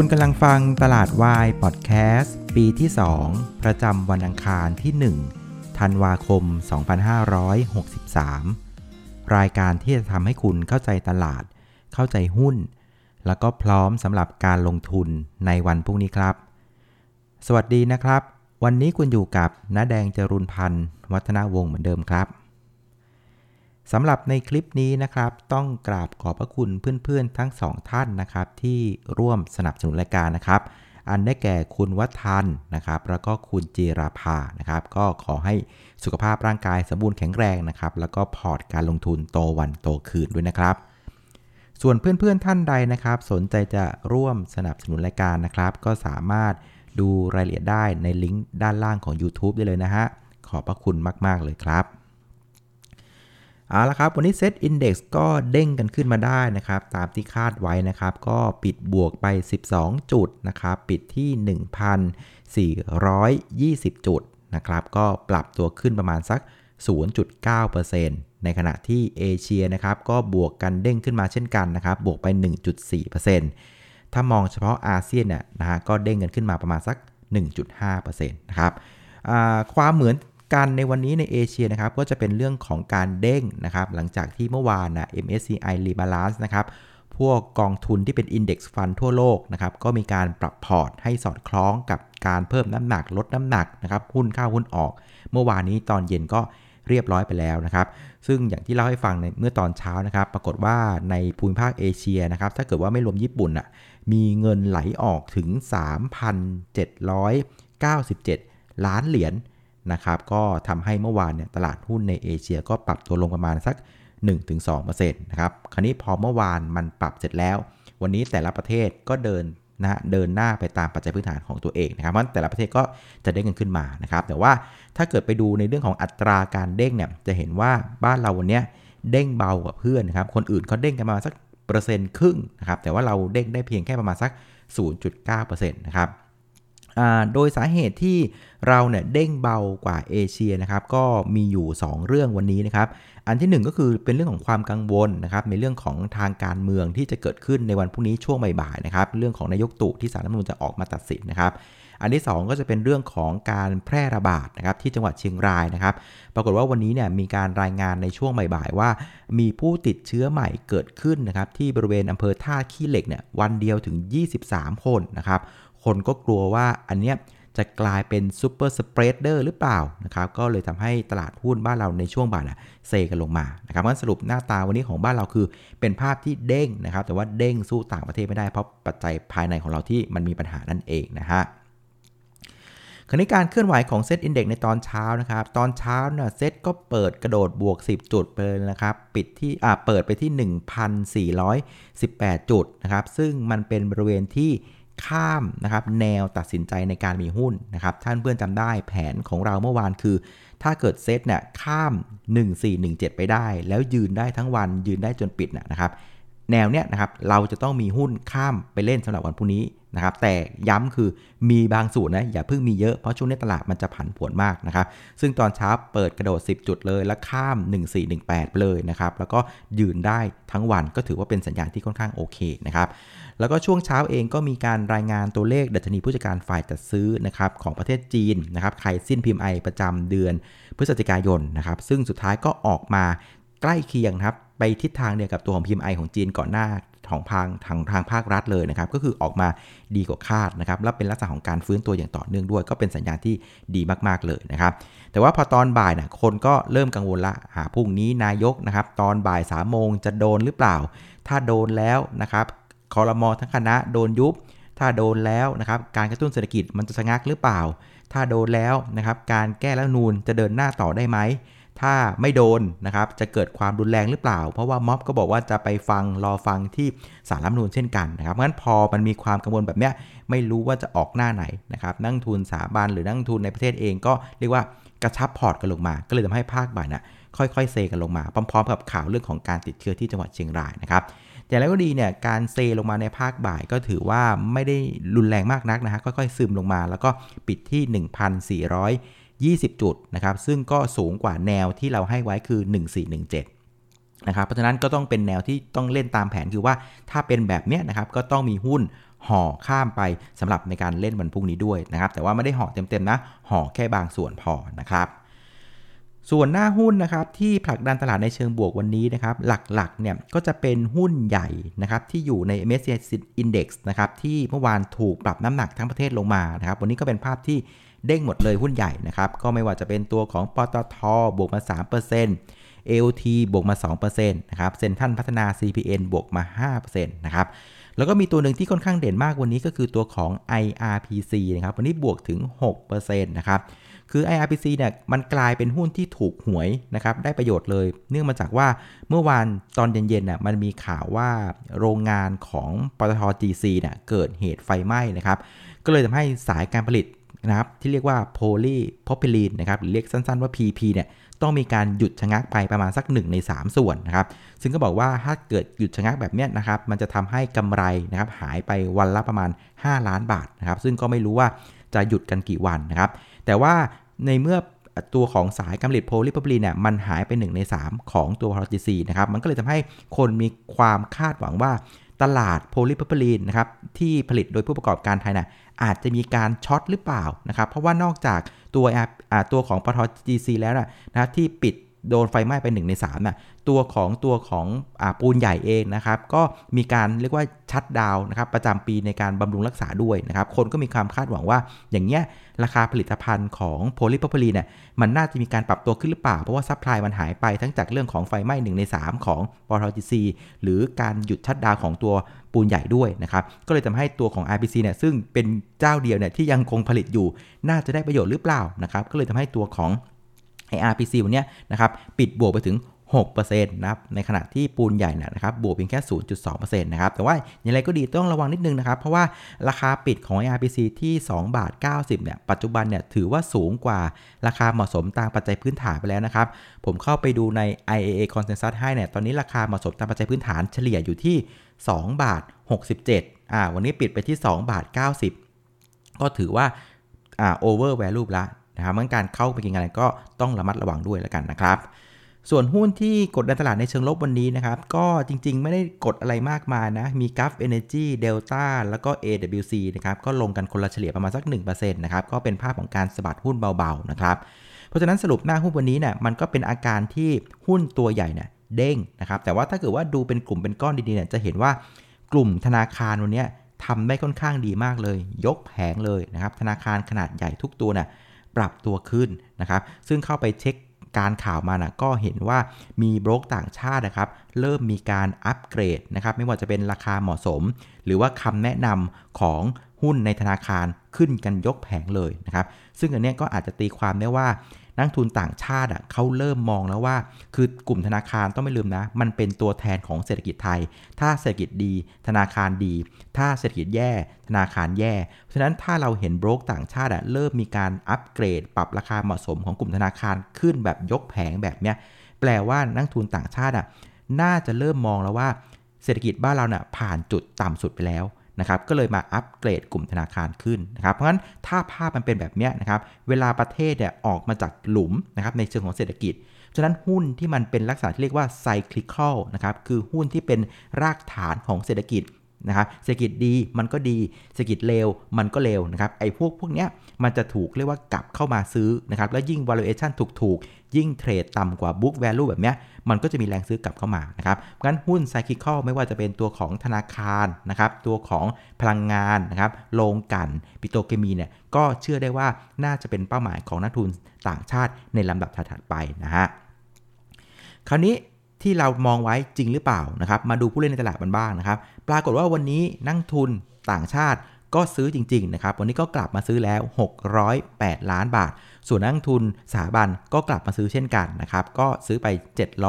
คุณกำลังฟังตลาดวายพอดแคสต์ปีที่ 2 ประจำวันอังคารที่ 1 ธันวาคม 2563 รายการที่จะทำให้คุณเข้าใจตลาด เข้าใจหุ้น แล้วก็พร้อมสำหรับการลงทุนในวันพรุ่งนี้ครับ สวัสดีนะครับ วันนี้คุณอยู่กับน้าแดงจรุนพันธ์ วัฒนาวงศ์เหมือนเดิมครับ สำหรับในคลิปนี้นะครับ ต้องกราบขอบพระคุณเพื่อนๆ ทั้งสองท่านนะครับ ที่ร่วมสนับสนุนรายการนะครับ อันได้แก่คุณวัฒนนะครับ แล้วก็คุณจีราภานะครับ ก็ขอให้สุขภาพร่างกายสมบูรณ์แข็งแรงนะครับ แล้วก็พอร์ตการลงทุนโตวันโตคืนด้วยนะครับ ส่วนเพื่อนๆท่านใดนะครับ สนใจจะร่วมสนับสนุนรายการนะครับ ก็สามารถดูรายละเอียดได้ในลิงก์ด้านล่างของ YouTube ได้เลยนะฮะขอบพระคุณมากๆเลยครับ เอาละครับวันนี้ SET Index ก็เด้งกันขึ้นมาได้นะครับ ตามที่คาดไว้นะครับ ก็ปิดบวกไป 12 จุดนะครับ ปิดที่ 1,420 จุดนะครับ ก็ปรับตัวขึ้นประมาณสัก 0.9%ในขณะที่เอเชียนะครับ ก็บวกกันเด้งขึ้นมาเช่นกันนะครับ บวกไป 1.4%ถ้ามองเฉพาะอาเซียนเนี่ยนะฮะก็เด้งกันขึ้นมาประมาณสัก 1.5%นะครับความเหมือน กันในวันนี้ในเอเชียนะครับก็จะเป็นเรื่องของการเด้งนะครับหลังจากที่เมื่อวานนะ MSCI Rebalance นะครับพวกกองทุนที่เป็น Index Fund ทั่วโลกนะครับก็มีการปรับพอร์ตให้สอดคล้องกับการเพิ่มน้ำหนักลดน้ำหนักนะครับหุ้นเข้าหุ้นออก เมื่อวานนี้ตอนเย็นก็เรียบร้อยไปแล้วนะครับ ซึ่งอย่างที่เล่าให้ฟังในเมื่อตอนเช้านะครับ ปรากฏว่าในภูมิภาคเอเชียนะครับ ถ้าเกิดว่าไม่รวมญี่ปุ่นอะ มีเงินไหลออกถึง 3,797 ล้านเหรียญ นะครับก็ทำให้เมื่อวานเนี่ยตลาดหุ้นในเอเชียก็ปรับตัวลงประมาณสัก 1-2%นะครับคราวนี้พอเมื่อวานมันปรับเสร็จแล้ว วันนี้แต่ละประเทศก็เดินนะเดินหน้าไปตามปัจจัยพื้นฐานของตัวเองนะครับเพราะแต่ละประเทศก็จะเด้งกันขึ้นมานะครับ แต่ว่าถ้าเกิดไปดูในเรื่องของอัตราการเด้งเนี่ยจะเห็นว่าบ้านเราวันนี้เด้งเบากว่าเพื่อนนะครับ คนอื่นเขาเด้งกันมาสักเปอร์เซ็นต์ครึ่งนะครับ แต่ว่าเราเด้งได้เพียงแค่ประมาณสัก 0.9%นะครับ โดยสาเหตุที่เราเนี่ยเด้งเบากว่าเอเชียนะครับก็มีอยู่ 2 เรื่องวันนี้นะครับอันที่ 1 ก็คือเป็นเรื่องของความกังวลนะครับในเรื่องของทางการเมืองที่จะเกิดขึ้นในวันพรุ่งนี้ช่วงบ่ายๆนะครับเรื่องของนายกตู่ที่สารรัฐมนูญจะออกมาตัดสินนะครับอันที่ 2 ก็จะเป็นเรื่องของการแพร่ระบาดนะครับที่จังหวัดเชียงรายนะครับ ปรากฏว่าวันนี้เนี่ยมีการรายงานในช่วงบ่ายๆว่า มีผู้ติดเชื้อใหม่เกิดขึ้นนะครับที่บริเวณอำเภอท่าขี้เหล็กเนี่ยวันเดียวถึง 23 คนนะครับ คนก็กลัวว่าอันเนี้ยจะกลายเป็น super spreader หรือเปล่านะครับก็เลยทำให้ตลาดหุ้นบ้านเราในช่วงบ่ายนะเทกันลงมานะครับงั้นสรุปหน้าตาวันนี้ของบ้านเราคือ เป็นภาพที่เด้งนะครับ แต่ว่าเด้งสู้ต่างประเทศไม่ได้เพราะปัจจัยภายในของเราที่มันมีปัญหานั่นเองนะฮะคราวนี้การเคลื่อนไหวของ SET Index ในตอนเช้านะครับ ตอนเช้าเนี่ยเซตก็เปิดกระโดดบวก 10 จุดไปเลยนะครับ ปิดที่อ่าเปิดไปที่ 1,418 จุดนะครับ ซึ่งมันเป็นบริเวณที่ ข้ามนะครับแนวตัดสินใจในการมีหุ้นนะครับท่านเพื่อนจำได้แผนของเราเมื่อวานคือ ถ้าเกิดเซตเนี่ยข้าม 1417 ไปได้ แล้วยืนได้ทั้งวันยืนได้จนปิดนะครับแนวเนี้ยนะครับเราจะต้องมีหุ้นข้ามไปเล่นสำหรับวันพรุ่งนี้นะครับแต่ย้ำคือมีบางสูตรนะอย่าเพิ่งมีเยอะเพราะช่วงนี้ตลาดมันจะผันผวนมากนะครับซึ่งตอนเช้าเปิดกระโดด 10 จุดเลยแล้วข้าม 1418 ไปเลยนะครับแล้วก็ยืนได้ทั้งวันก็ถือว่าเป็นสัญญาณที่ค่อนข้างโอเคนะครับ แล้วก็ช่วงเช้าเองก็มีการรายงานตัวเลขดัชนีผู้จัดการฝ่ายจัดซื้อนะครับของประเทศจีนนะครับใครสิ้นพิมพ์ไอประจำเดือนพฤศจิกายนนะครับซึ่งสุดท้ายก็ออกมาใกล้เคียงครับไปทิศทางเดียวกับตัวของพิมพ์ไอของจีนก่อนหน้าของทางทางทางภาครัฐเลยนะครับ ก็คือออกมาดีกว่าคาดนะครับ และเป็นลักษณะของการฟื้นตัวอย่างต่อเนื่องด้วย ก็เป็นสัญญาณที่ดีมากๆเลยนะครับ แต่ว่าพอตอนบ่ายนะคนก็เริ่มกังวลละ หาพรุ่งนี้นายกนะครับ ตอนบ่าย3ามโมงจะโดนหรือเปล่า ถ้าโดนแล้วนะครับ คอรมอทั้งคณะโดนยุบ ถ้าโดนแล้วนะครับการกระตุ้นเศรษฐกิจมันจะชะงักหรือเปล่า ถ้าโดนแล้วนะครับการแก้รัฐนูนจะเดินหน้าต่อได้ไหมถ้าไม่โดนนะครับจะเกิดความรุนแรงหรือเปล่า เพราะว่าม็อบก็บอกว่าจะไปฟังรอฟังที่สารรัฐมนูลเช่นกันนะครับเพราะฉะนั้นพอมันมีความกังวลแบบเนี้ยไม่รู้ว่าจะออกหน้าไหนนะครับนั่งทุนสถาบันหรือนั่งทุนในประเทศเองก็เรียกว่ากระชับพอร์ตกันลงมา ก็เลยทำให้ภาคบ่ายน่ะค่อยๆเซกันลงมาพร้อม ๆ กับข่าวเรื่องของการติดเชื้อที่จังหวัดเชียงรายนะครับ อย่างไรก็ดีเนี่ยการเซลงมาในภาคบ่ายก็ถือว่าไม่ได้รุนแรงมากนักนะฮะค่อยๆซึมลงมา แล้วก็ปิดที่ 1,420 จุดนะครับซึ่งก็สูงกว่าแนวที่เราให้ไว้คือ 1417นะครับเพราะฉะนั้นก็ต้องเป็นแนวที่ต้องเล่นตามแผนคือว่าถ้าเป็นแบบเนี้ยนะครับก็ต้องมีหุ้นห่อข้ามไปสำหรับในการเล่นวันพรุ่งนี้ด้วยนะครับแต่ว่าไม่ได้ห่อเต็มๆนะห่อแค่บางส่วนพอนะครับ ส่วนหน้าหุ้นนะครับที่ผลักดันตลาดในเชิงบวกวันนี้นะครับหลักๆเนี่ยก็จะเป็นหุ้นใหญ่นะครับที่อยู่ใน MSCI Index นะครับที่เมื่อวานถูกปรับน้ำหนักทั้งประเทศลงมานะครับวันนี้ก็เป็นภาพที่เด้งหมดเลยหุ้นใหญ่นะครับก็ไม่ว่าจะเป็นตัวของปตทบวกมา 3% AOT บวกมา 2%นะครับเซ็นทันพัฒนา CPN บวกมา 5%นะครับแล้วก็มีตัวหนึ่งที่ค่อนข้างเด่นมากวันนี้ก็คือตัวของ IRPC นะครับวันนี้บวกถึง 6%นะครับ คือ IRPC เนี่ยมันกลายเป็นหุ้นที่ถูกหวยนะครับได้ประโยชน์เลย เนื่องมาจากว่าเมื่อวานตอนเย็นๆน่ะมันมีข่าวว่าโรงงานของปตท GC เนี่ยเกิดเหตุไฟไหม้นะครับก็เลยทำให้สายการผลิตนะครับที่เรียกว่าโพลีโพพิลีนนะครับหรือเรียกสั้นๆว่า PP เนี่ยต้องมีการหยุดชะงักไปประมาณสัก 1 ใน 3 ส่วนนะครับซึ่งก็บอกว่าถ้าเกิดหยุดชะงักแบบนี้นะครับมันจะทำให้กำไรนะครับหายไปวันละประมาณ 5 ล้านบาทนะครับซึ่งก็ไม่รู้ว่าจะหยุดกันกี่วันนะครับ แต่ว่าในเมื่อตัวของสายการผลิตโพลีโพลีนเนี่ยมันหายไป 1 ใน 3 ของตัวพาราจีซีนะครับมันก็เลยทำให้คนมีความคาดหวังว่าตลาดโพลีโพลีนนะครับที่ผลิตโดยผู้ประกอบการไทยนะ่ะอาจจะมีการ short หรือเปล่านะครับเพราะว่านอกจากตัวตัวของปท GC แล้วนะนะที่ปิดโดนไฟไหม้ไป1ใน3น่ะ ตัวของตัวของอ่าปูนใหญ่เองนะครับก็มีการเรียกว่า shutdown นะครับประจำปีในการบำรุงรักษาด้วยนะครับคนก็มีความคาดหวังว่าอย่างเงี้ยราคาผลิตภัณฑ์ของโพลีโพลีนเนี่ยมันน่าจะมีการปรับตัวขึ้นหรือเปล่า เพราะว่า supply มันหายไปทั้งจากเรื่องของไฟไหม้1ใน 3 ของปท GC หรือการหยุดชัดดาวของตัวปูนใหญ่ด้วยนะครับก็เลยทำให้ตัวของ RBC เนี่ยซึ่งเป็นเจ้าเดียวเนี่ยที่ยังคงผลิตอยู่ น่าจะได้ประโยชน์หรือเปล่านะครับก็เลยทำให้ตัวของไอ RPC วันนี้นะครับปิดบวกไปถึง 6%นะครับในขณะที่ปูนใหญ่นะครับบวกเพียงแค่ 0.2%นะครับแต่ว่าอย่างไรก็ดีต้องระวังนิดนึงนะครับเพราะว่าราคาปิดของ IRPC ที่ 2 บาท 90เนี่ยปัจจุบันเนี่ยถือว่าสูงกว่าราคาเหมาะสมตามปัจจัยพื้นฐานไปแล้วนะครับผมเข้าไปดูใน IAA Consensus ให้เนี่ยตอนนี้ราคาเหมาะสมตามปัจจัยพื้นฐานเฉลี่ยอยู่ที่ 2 บาท 67อ่าวันนี้ปิดไปที่ 2 บาท 90 ก็ถือว่าอ่า over value ละนะครับเมื่อการเข้าไปกินอะไรก็ต้องระมัดระวังด้วยแล้วกันนะครับ ส่วนหุ้นที่กดดันตลาดในเชิงลบวันนี้นะครับ ก็จริงๆ ไม่ได้กดอะไรมากมายนะ มี g u f Energy Delta แล้วก็ AWC นะครับ ก็ลงกันคนละเฉลี่ยประมาณสัก 1%นะครับ ก็เป็นภาพของการสะบัดหุ้นเบาๆ นะครับ เพราะฉะนั้นสรุปหน้าหุ้นวันนี้เนี่ยมันก็เป็นอาการที่หุ้นตัวใหญ่เนี่ยเด้งนะครับ แต่ว่าถ้าเกิดว่าดูเป็นกลุ่มเป็นก้อนดีๆเนี่ยจะเห็นว่ากลุ่มธนาคารวันนี้ทำได้ค่อนข้างดีมากเลย ยกแผงเลยนะครับ ธนาคารขนาดใหญ่ทุกตัวเนี่ยปรับตัวขึ้นนะครับ ซึ่งเข้าไปเช็ค การข่าวมานะก็เห็นว่ามีบรกต่างชาตินะครับ เริ่มมีการอัปเกรดนะครับ ไม่ว่าจะเป็นราคาเหมาะสม หรือว่าคำแนะนำของหุ้นในธนาคารขึ้นกันยกแผงเลยนะครับ ซึ่งอันนี้ก็อาจจะตีความได้ว่า นักทุนต่างชาติอะเขาเริ่มมองแล้วว่า คือกลุ่มธนาคารต้องไม่ลืมนะ มันเป็นตัวแทนของเศรษฐกิจไทย ถ้าเศรษฐกิจดีธนาคารดี ถ้าเศรษฐกิจแย่ธนาคารแย่ เพราะฉะนั้นถ้าเราเห็นโบรกต่างชาติอะเริ่มมีการอัปเกรด ปรับราคาเหมาะสมของกลุ่มธนาคารขึ้นแบบยกแผงแบบเนี้ยแปลว่านักทุนต่างชาติอะน่าจะเริ่มมองแล้วว่าเศรษฐกิจบ้านเราเนี่ยผ่านจุดต่ำสุดไปแล้ว นะครับก็เลยมาอัปเกรดกลุ่มธนาคารขึ้นนะครับเพราะฉะนั้นถ้าภาพมันเป็นแบบนี้นะครับเวลาประเทศเนี่ยออกมาจากหลุมนะครับในเชิงของเศรษฐกิจฉะนั้นหุ้นที่มันเป็นลักษณะที่เรียกว่าไซคลิคอลนะครับคือหุ้นที่เป็นรากฐานของเศรษฐกิจ นะครับเศรษฐกิจดีมันก็ดีเศรษฐกิจเลวมันก็เลวนะครับไอ้พวกพวกเนี้ยมันจะถูกเรียกว่ากลับเข้ามาซื้อนะครับแล้วยิ่ง valuation ถูกๆ ยิ่งเทรดต่ำกว่า book value แบบเนี้ยมันก็จะมีแรงซื้อกลับเข้ามานะครับงั้นหุ้นไซคลิคอลไม่ว่าจะเป็นตัวของธนาคารนะครับตัวของพลังงานนะครับโรงกันปิโตรเคมีเนี่ยก็เชื่อได้ว่าน่าจะเป็นเป้าหมายของนักทุนต่างชาติในลำดับถัดไปนะฮะคราวนี้ ที่เรามองไว้จริงหรือเปล่านะครับ มาดูผู้เล่นในตลาดมันบ้างนะครับ ปรากฏว่าวันนี้นักทุนต่างชาติก็ซื้อจริงๆนะครับ วันนี้ก็กลับมาซื้อแล้ว 608 ล้านบาท ส่วนนักลงทุนสถาบันก็กลับมาซื้อเช่นกันนะครับ ก็ซื้อไป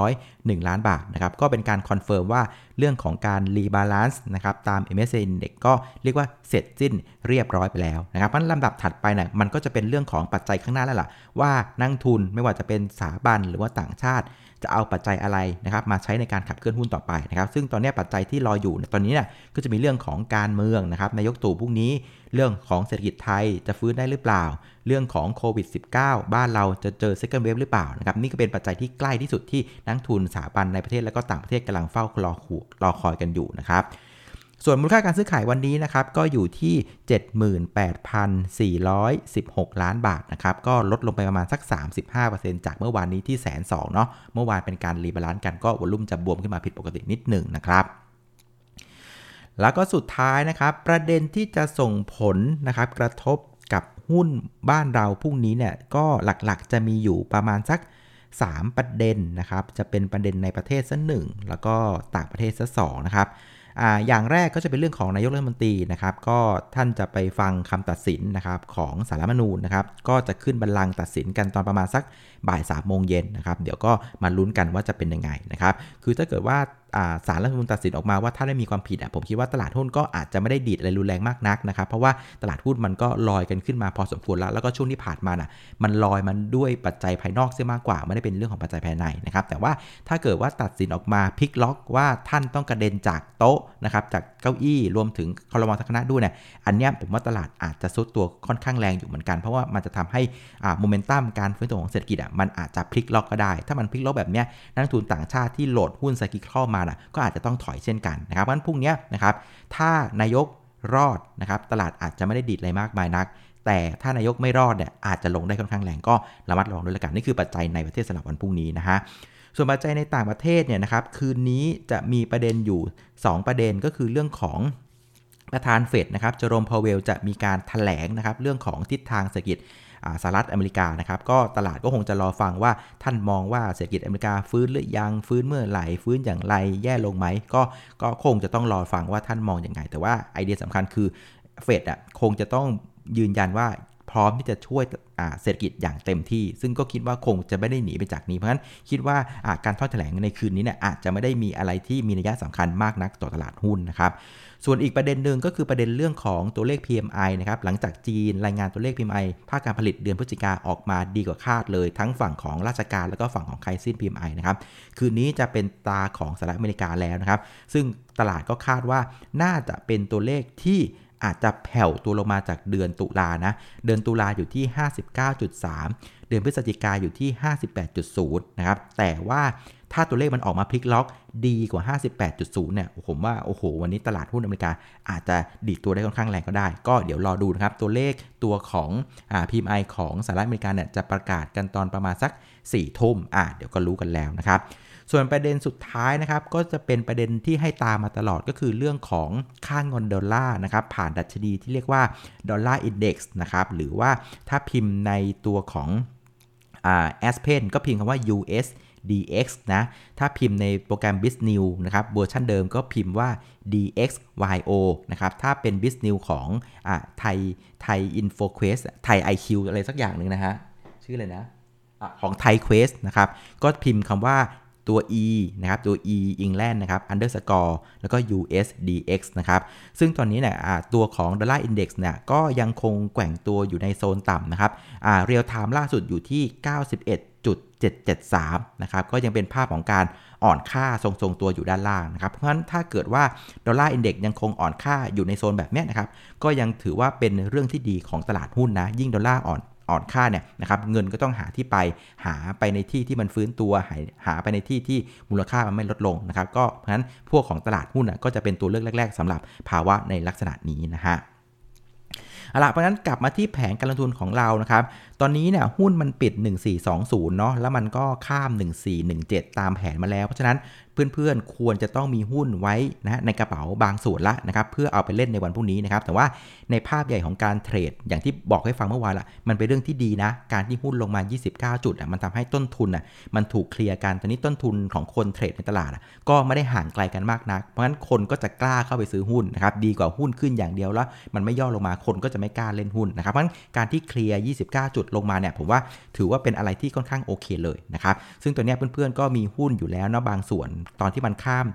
701 ล้านบาทนะครับ ก็เป็นการ confirm ว่าเรื่องของการ rebalance นะครับ ตาม MSCI Index ก็เรียกว่าเสร็จสิ้นเรียบร้อยไปแล้วนะครับเพราะลำดับถัดไปนะ่ยมันก็จะเป็นเรื่องของปัจจัยข้างหน้าแล้วล่ะว่านักลงทุนไม่ว่าจะเป็นสถาบันหรือว่าต่างชาติ จะเอาปัจจัยอะไรนะครับมาใช้ในการขับเคลื่อนหุ้นต่อไปนะครับซึ่งตอนนี้ปัจจัยที่รออยู่ตอนนี้เนี่ยก็จะมีเรื่องของการเมืองนะครับนายกตู่พรุ่งนี้ เรื่องของเศรษฐกิจไทยจะฟื้นได้หรือเปล่า เรื่องของโควิด -19 บ้านเราจะเจอ second wave หรือเปล่านะครับนี่ก็เป็นปัจจัยที่ใกล้ที่สุดที่นักลงทุนสถาบันในประเทศและก็ต่างประเทศกำลังเฝ้ารอรอคอยกันอยู่นะครับ ส่วนมูลค่าการซื้อขายวันนี้นะครับก็อยู่ที่ 78,416 ล้านบาทนะครับก็ลดลงไปประมาณสัก 35%จากเมื่อวานนี้ที่แสนสองเนาะเมื่อวานเป็นการ rebalance กันก็ volume จะบวมขึ้นมาผิดปกตินิดหนึ่งนะครับแล้วก็สุดท้ายนะครับ ประเด็นที่จะส่งผลนะครับกระทบกับหุ้นบ้านเราพรุ่งนี้เนี่ยก็หลักๆจะมีอยู่ประมาณสัก 3 ประเด็นนะครับ จะเป็นประเด็นในประเทศสักหนึ่งแล้วก็ต่างประเทศสักสองนะครับ ออย่างแรกก็จะเป็นเรื่องของนายกรัฐมนตรีนะครับ ก็ท่านจะไปฟังคำตัดสินนะครับของสารมนูญนะครับ ก็จะขึ้นบัลลังก์ตัดสินกันตอนประมาณสักบ่ายสามโมงเย็นนะครับ เดี๋ยวก็มาลุ้นกันว่าจะเป็นยังไงนะครับ คือถ้าเกิดว่าศาลรัฐธรรมนูญตัดสินออกมาว่าถ้าได้มีความผิดอะผมคิดว่าตลาดหุ้นก็อาจจะไม่ได้ดีดอะไรรุนแรงมากนักนะครับ เพราะว่าตลาดหุ้นมันก็ลอยกันขึ้นมาพอสมควรแล้ว แล้วก็ช่วงที่ผ่านมาน่ะมันลอยมันด้วยปัจจัยภายนอกเสียมากกว่า ไม่ได้เป็นเรื่องของปัจจัยภายในนะครับแต่ว่าถ้าเกิดว่าตัดสินออกมาพลิกล็อกว่าท่านต้องกระเด็นจากโต๊ะนะครับจากเก้าอี้รวมถึงคอรมอทัคณะด้วยเนี่ยอันนี้ผมว่าตลาดอาจจะซุดตัวค่อนข้างแรงอยู่เหมือนกัน เพราะว่ามันจะทำให้อ่าโมเมนตัมการฟื้นตัวของเศรษฐกิจอะมันอาจจะพลิกล็อกก็ได้ ถ้ามันพลิกล็อกแบบนี้นักทุนต่างชาติที่โหลดหุ้นไซคิคอลมาน่ะก็อาจจะต้องถอยเช่นกันนะครับเพราะฉะนั้นพรุ่งนี้นะครับถ้านายกรอดนะครับตลาดอาจจะไม่ได้ดีดอะไรมากมายนัก แต่ถ้านายกไม่รอดเนี่ยอาจจะลงได้ค่อนข้างแรงก็ระมัดระวังด้วยละกันนี่คือปัจจัยในประเทศสำหรับวันพรุ่งนี้นะฮะส่วนปัจจัยในต่างประเทศเนี่ยนะครับคืนนี้จะมีประเด็นอยู่ 2 ประเด็นก็คือเรื่องของประธานเฟดนะครับเจอโรมพาวเวลจะมีการถแถลงนะครับเรื่องของทิศทางเศรษฐกิจ สหรัฐอเมริกานะครับก็ตลาดก็คงจะรอฟังว่าท่านมองว่าเศรษฐกิจอเมริกาฟื้นหรือยังฟื้นเมื่อไหร่ฟื้นอย่างไรแย่ลงไหมก็ก็คงจะต้องรอฟังว่าท่านมองอย่างไงแต่ว่าไอเดียสำคัญคือเฟดอะคงจะต้องยืนยันว่า พร้อมที่จะช่วยเศรษฐกิจอย่างเต็มที่ ซึ่งก็คิดว่าคงจะไม่ได้หนีไปจากนี้ เพราะฉะนั้นคิดว่าการทอดแถลงในคืนนี้เนี่ยอาจจะไม่ได้มีอะไรที่มีนัยสำคัญมากนักต่อตลาดหุ้นนะครับส่วนอีกประเด็นหนึ่งก็คือประเด็นเรื่องของตัวเลข PMI นะครับหลังจากจีนรายงานตัวเลข PMI ภาคการผลิตเดือนพฤศจิกาออกมาดีกว่าคาดเลย ทั้งฝั่งของราชการแล้วก็ฝั่งของไคซิน PMI นะครับคืนนี้จะเป็นตาของสหรัฐอเมริกาแล้วนะครับ ซึ่งตลาดก็คาดว่าน่าจะเป็นตัวเลขที่ อาจจะแผ่วตัวลงมาจากเดือนตุลานะ เดือนตุลาอยู่ที่ 59.3 เดือนพฤศจิกาอยู่ที่ 58.0 นะครับ แต่ว่าถ้าตัวเลขมันออกมาพลิกล็อกดีกว่า 58.0 เนี่ย ผมว่า โอ้โห วันนี้ตลาดหุ้นอเมริกา อาจจะดีดตัวได้ค่อนข้างแรงก็ได้ ก็เดี๋ยวรอดูนะครับ ตัวเลขตัวของอ่า PMI ของสหรัฐอเมริกาเนี่ยจะประกาศกันตอนประมาณสัก 4 ทุ่มอ่าเดี๋ยวก็รู้กันแล้วนะครับ ส่วนประเด็นสุดท้ายนะครับก็จะเป็นประเด็นที่ให้ตามมาตลอดก็คือเรื่องของค่าเงินดอลลาร์นะครับผ่านดัชนีที่เรียกว่า Dollar Index นะครับหรือว่าถ้าพิมพ์ในตัวของอ่า Aspen ก็พิมพ์คำว่า USDX นะ ถ้าพิมพ์ในโปรแกรม Bisnews นะครับ เวอร์ชันเดิมก็พิมพ์ว่า dxyo นะครับ ถ้าเป็น Bisnews ของอ่าไทยไทย InfoQuest ไทย IQ อะไรสักอย่างหนึ่งนะฮะ ชื่ออะไรนะอะของไทย Quest นะครับ ก็พิมพ์คำว่า ตัว e นะครับตัว e England นะครับ underscore แล้วก็ USDX นะครับซึ่งตอนนี้เนี่ยตัวของ Dollar Index เนี่ยก็ยังคงแกว่งตัวอยู่ในโซนต่ำนะครับเรียลไทม์ล่าสุดอยู่ที่ 91.773 นะครับ ก็ยังเป็นภาพของการอ่อนค่าทรงๆตัวอยู่ด้านล่างนะครับ เพราะฉะนั้นถ้าเกิดว่าDollar Index ยังคงอ่อนค่าอยู่ในโซนแบบนี้นะครับ ก็ยังถือว่าเป็นเรื่องที่ดีของตลาดหุ้นนะ ยิ่งดอลลาร์อ่อน อ่อนค่าเนี่ยนะครับเงินก็ต้องหาที่ไปหาไปในที่ที่มันฟื้นตัวหาหาไปในที่ที่มูลค่ามันไม่ลดลงนะครับก็เพราะฉะนั้นพวกของตลาดหุ้นก็จะเป็นตัวเลือกแรก ๆสำหรับภาวะในลักษณะนี้นะฮะเอาละเพราะนั้นกลับมาที่แผนการลงทุนของเรานะครับ ตอนนี้เนี่ยหุ้นมันปิด 1420 เนาะแล้วมันก็ข้าม 1417 ตามแผนมาแล้ว เพราะฉะนั้น เพื่อนๆ ควรจะต้องมีหุ้นไว้นะในกระเป๋าบางส่วนละนะครับเพื่อเอาไปเล่นในวันพรุ่งนี้นะครับแต่ว่าในภาพใหญ่ของการเทรด อย่างที่บอกให้ฟังเมื่อวานละมันเป็นเรื่องที่ดีนะ การที่หุ้นลงมา 29 จุดอะมันทำให้ต้นทุนอะมันถูกเคลียร์กันตอนนี้ต้นทุนของคนเทรดในตลาด ก็ไม่ได้ห่างไกลกันมากนัก เพราะฉะนั้นคนก็จะกล้าเข้าไปซื้อหุ้นนะครับดีกว่าหุ้นขึ้นอย่างเดียวแล้ว มันไม่ย่อลงมาคนก็จะไม่กล้าเล่นหุ้นนะครับเพราะฉะนั้นการที่เคลียร์ 29 จุดลงมาเนี่ยผมว่าถือว่าเป็นอะไรที่ค่อนข้างโอเคเลยนะครับซึ่งตัวนี้เพื่อนๆก็มีหุ้นอยู่แล้วนะบางส่วนตอนที่มันข้าม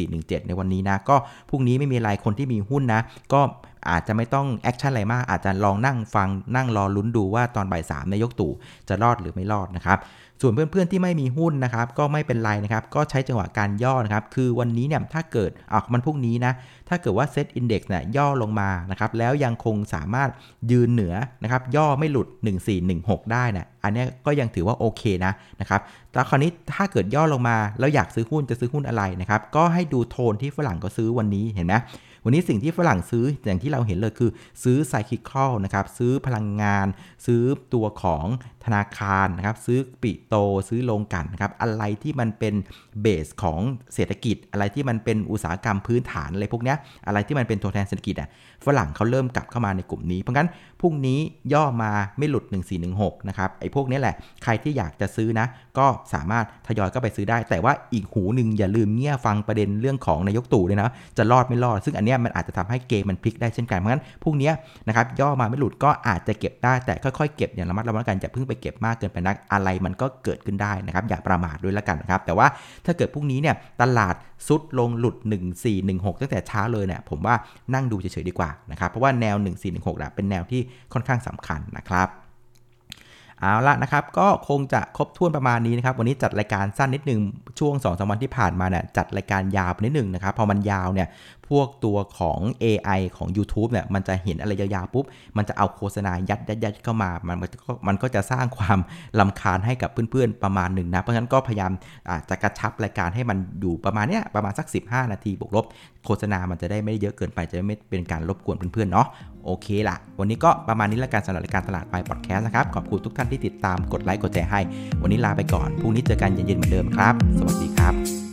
1417 ในวันนี้นะ ก็พรุ่งนี้ไม่มีอะไรคนที่มีหุ้นนะ ก็ อาจจะไม่ต้อง action อะไรมาก อาจจะลองนั่งฟังนั่งรอลุ้นดูว่าตอนบ่ายสามนายกตู่จะรอดหรือไม่รอดนะครับส่วนเพื่อนๆที่ไม่มีหุ้นนะครับก็ไม่เป็นไรนะครับก็ใช้จังหวะการย่อนะครับคือวันนี้เนี่ยถ้าเกิดอะมันพรุ่งนี้นะถ้าเกิดว่าเซตอินดี x เนี่ยย่อลงมานะครับแล้วยังคงสามารถยืนเหนือนะครับย่อไม่หลุด 1416 ได้นะอันนี้ก็ยังถือว่าโอเคนะนะครับแต่คราวนี้ถ้าเกิดย่อลงมาแล้วอยากซื้อหุ้นจะซื้อหุ้นอะไรนะครับก็ให้ดูโทนที่ฝรั่งก็ซื้อวันนี้เห็นไหม วันนี้สิ่งที่ฝรั่งซื้ออย่างที่เราเห็นเลยคือ ซื้อไซคิคอลนะครับซื้อพลังงาน ซื้อตัวของ ธนาคารนะครับซื้อปิโตซื้อโรงกันนะครับอะไรที่มันเป็นเบสของเศรษฐกิจ อะไรที่มันเป็นอุตสาหกรรมพื้นฐานอะไรพวกนี้อะไรที่มันเป็นตัวแทนเศรษฐกิจอะฝรั่งเขาเริ่มกลับเข้ามาในกลุ่มนี้ เพราะงั้นพรุ่งนี้ย่อมาไม่หลุด 1416นะครับไอ้พวกนี้แหละใครที่อยากจะซื้อนะก็สามารถทยอยก็ไปซื้อได้ แต่ว่าอีกหูหนึ่งอย่าลืมเงี่ยฟังประเด็นเรื่องของนายกตู่เลยนะจะรอดไม่รอด ซึ่งอันเนี้ยมันอาจจะทำให้เกมมันพลิกได้เช่นกันเพราะงั้นพรุ่งนี้นะครับย่อมาไม่หลุดก็อาจจะเก็บได้แต่ค่อยๆเก็บอย่างระมัดระวังกันอย่าเพิ่งไปเก็บมากเกินไปนักอะไรมันก็เกิดขึ้นได้นะครับอย่าประมาทด้วยละกันนะครับแต่ว่าถ้าเกิดพรุ่งนี้เนี่ยตลาดซุดลงหลุด 1416 ตั้งแต่เช้าเลยเนี่ยผมว่านั่งดูเฉยๆดีกว่านะครับเพราะว่าแนว 1416นะเป็นแนวที่ค่อนข้างสำคัญนะครับเอาละนะครับก็คงจะครบถ้วนประมาณนี้นะครับวันนี้จัดรายการสั้นนิดนึงช่วง2อสวันที่ผ่านมาเนี่ยจัดรายการยาวไปนิดนึงนะครับพอมันยาวเนี่ยพวกตัวของ AI ของ YouTube เนี่ยมันจะเห็นอะไรยาวๆปุ๊บ มันจะเอาโฆษณายัดยัดยัดเข้ามา มันก็มันก็จะสร้างความลำคาญให้กับเพื่อนๆประมาณหนึ่งนะ เพราะฉะนั้นก็พยายามจะกระชับรายการให้มันอยู่ประมาณเนี้ยประมาณสัก 15 นาทีบวกลบ โฆษณามันจะได้ไม่เยอะเกินไปจะไม่เป็นการรบกวนเพื่อนๆเนาะโอเคละวันนี้ก็ประมาณนี้ละกันสำหรับรายการตลาดไปพอดแคสต์นะครับขอบคุณทุกท่านที่ติดตามกดไลค์กดแชร์ให้ วันนี้ลาไปก่อนพรุ่งนี้เจอกันเย็นๆเหมือนเดิมครับ สวัสดีครับ